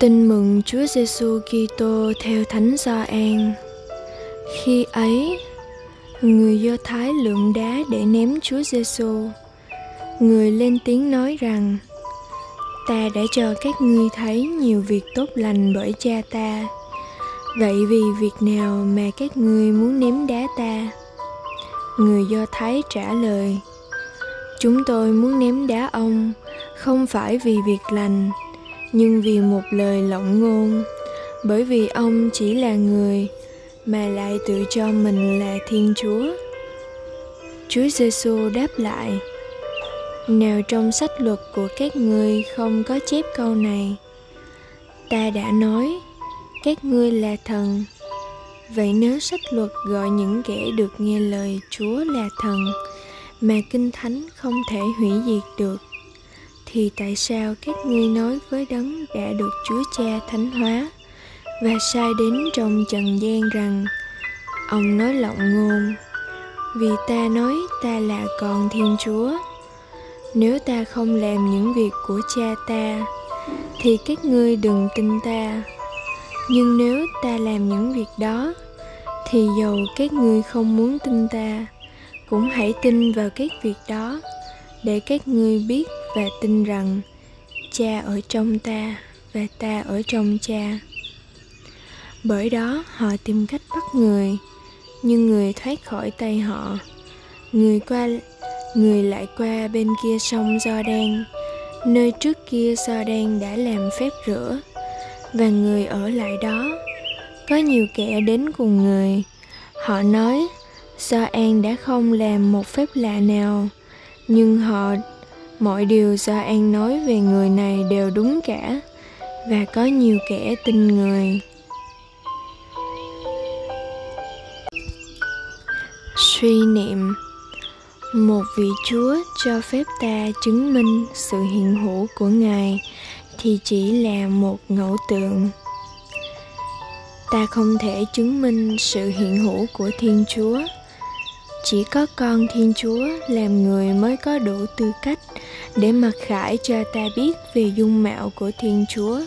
Tin mừng Chúa Giêsu Kitô theo Thánh Gioan. Khi ấy, người Do Thái lượm đá để ném Chúa Giêsu. Người lên tiếng nói rằng: Ta đã cho các ngươi thấy nhiều việc tốt lành bởi cha ta. Vậy vì việc nào mà các ngươi muốn ném đá ta? Người Do Thái trả lời: Chúng tôi muốn ném đá ông, không phải vì việc lành, nhưng vì một lời lộng ngôn, bởi vì ông chỉ là người mà lại tự cho mình là thiên chúa. Chúa giêsu đáp lại, nào trong sách luật của các ngươi không có chép câu này, ta đã nói, các ngươi là thần. Vậy nếu sách luật gọi những kẻ được nghe lời chúa là thần mà kinh thánh không thể hủy diệt được thì tại sao các ngươi nói với đấng đã được Chúa Cha thánh hóa? Và sai đến trong trần gian rằng, ông nói lộng ngôn, vì ta nói ta là con thiên chúa. Nếu ta không làm những việc của cha ta, thì các ngươi đừng tin ta. Nhưng nếu ta làm những việc đó, thì dầu các ngươi không muốn tin ta, cũng hãy tin vào các việc đó, để các ngươi biết và tin rằng cha ở trong ta và ta ở trong cha. Bởi đó họ tìm cách bắt người, nhưng người thoát khỏi tay họ. Người qua, người lại qua bên kia sông do đen, nơi trước kia do đen đã làm phép rửa. Và người ở lại đó, có nhiều kẻ đến cùng người. Họ nói, do an đã không làm một phép lạ nào, nhưng họ mọi điều do an nói về người này đều đúng cả, và có nhiều kẻ tin người. Suy niệm. Một vị chúa cho phép ta chứng minh sự hiện hữu của ngài thì chỉ là một ngẫu tượng. Ta không thể chứng minh sự hiện hữu của thiên chúa. Chỉ có con thiên chúa làm người mới có đủ tư cách để mặc khải cho ta biết về dung mạo của thiên chúa.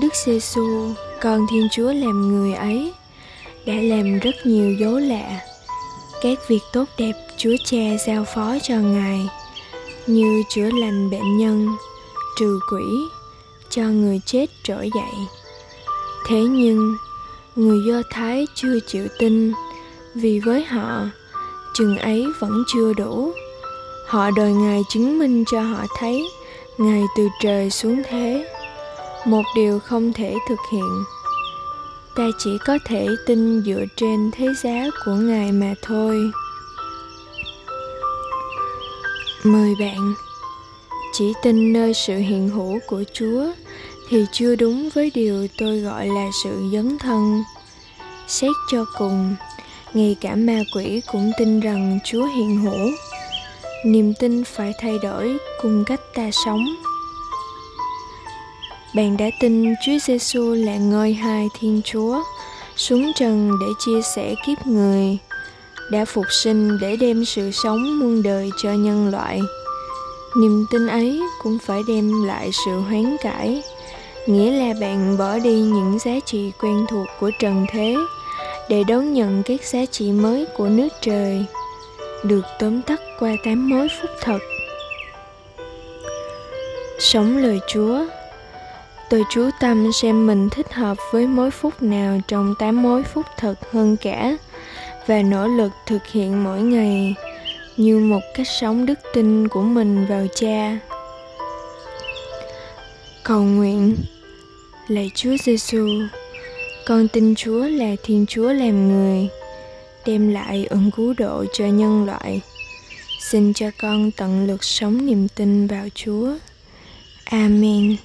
Đức giê xu con thiên chúa làm người ấy, đã làm rất nhiều dấu lạ. Các việc tốt đẹp chúa cha giao phó cho ngài, như chữa lành bệnh nhân, trừ quỷ, cho người chết trỗi dậy. Thế nhưng, người do thái chưa chịu tin, vì với họ, chừng ấy vẫn chưa đủ họ đòi ngài chứng minh cho họ thấy ngài từ trời xuống thế. Một điều không thể thực hiện. Ta chỉ có thể tin dựa trên thế giá của ngài mà thôi. Mời bạn, chỉ tin nơi sự hiện hữu của chúa thì chưa đúng với điều tôi gọi là sự dấn thân. Xét cho cùng, ngay cả ma quỷ cũng tin rằng chúa hiện hữu niềm tin phải thay đổi cùng cách ta sống bạn đã tin Chúa Giêsu là ngôi hai Thiên Chúa xuống trần để chia sẻ kiếp người, đã phục sinh để đem sự sống muôn đời cho nhân loại. Niềm tin ấy cũng phải đem lại sự hoán cải, nghĩa là bạn bỏ đi những giá trị quen thuộc của trần thế để đón nhận các giá trị mới của nước trời được tóm tắt qua tám mối phúc thật sống lời chúa, tôi chú tâm xem mình thích hợp với mối phúc nào trong tám mối phúc thật hơn cả và nỗ lực thực hiện mỗi ngày như một cách sống đức tin của mình vào cha. Cầu nguyện lạy chúa giêsu con tin chúa là thiên chúa làm người đem lại ơn cứu độ cho nhân loại. Xin cho con tận lực sống niềm tin vào chúa. Amen.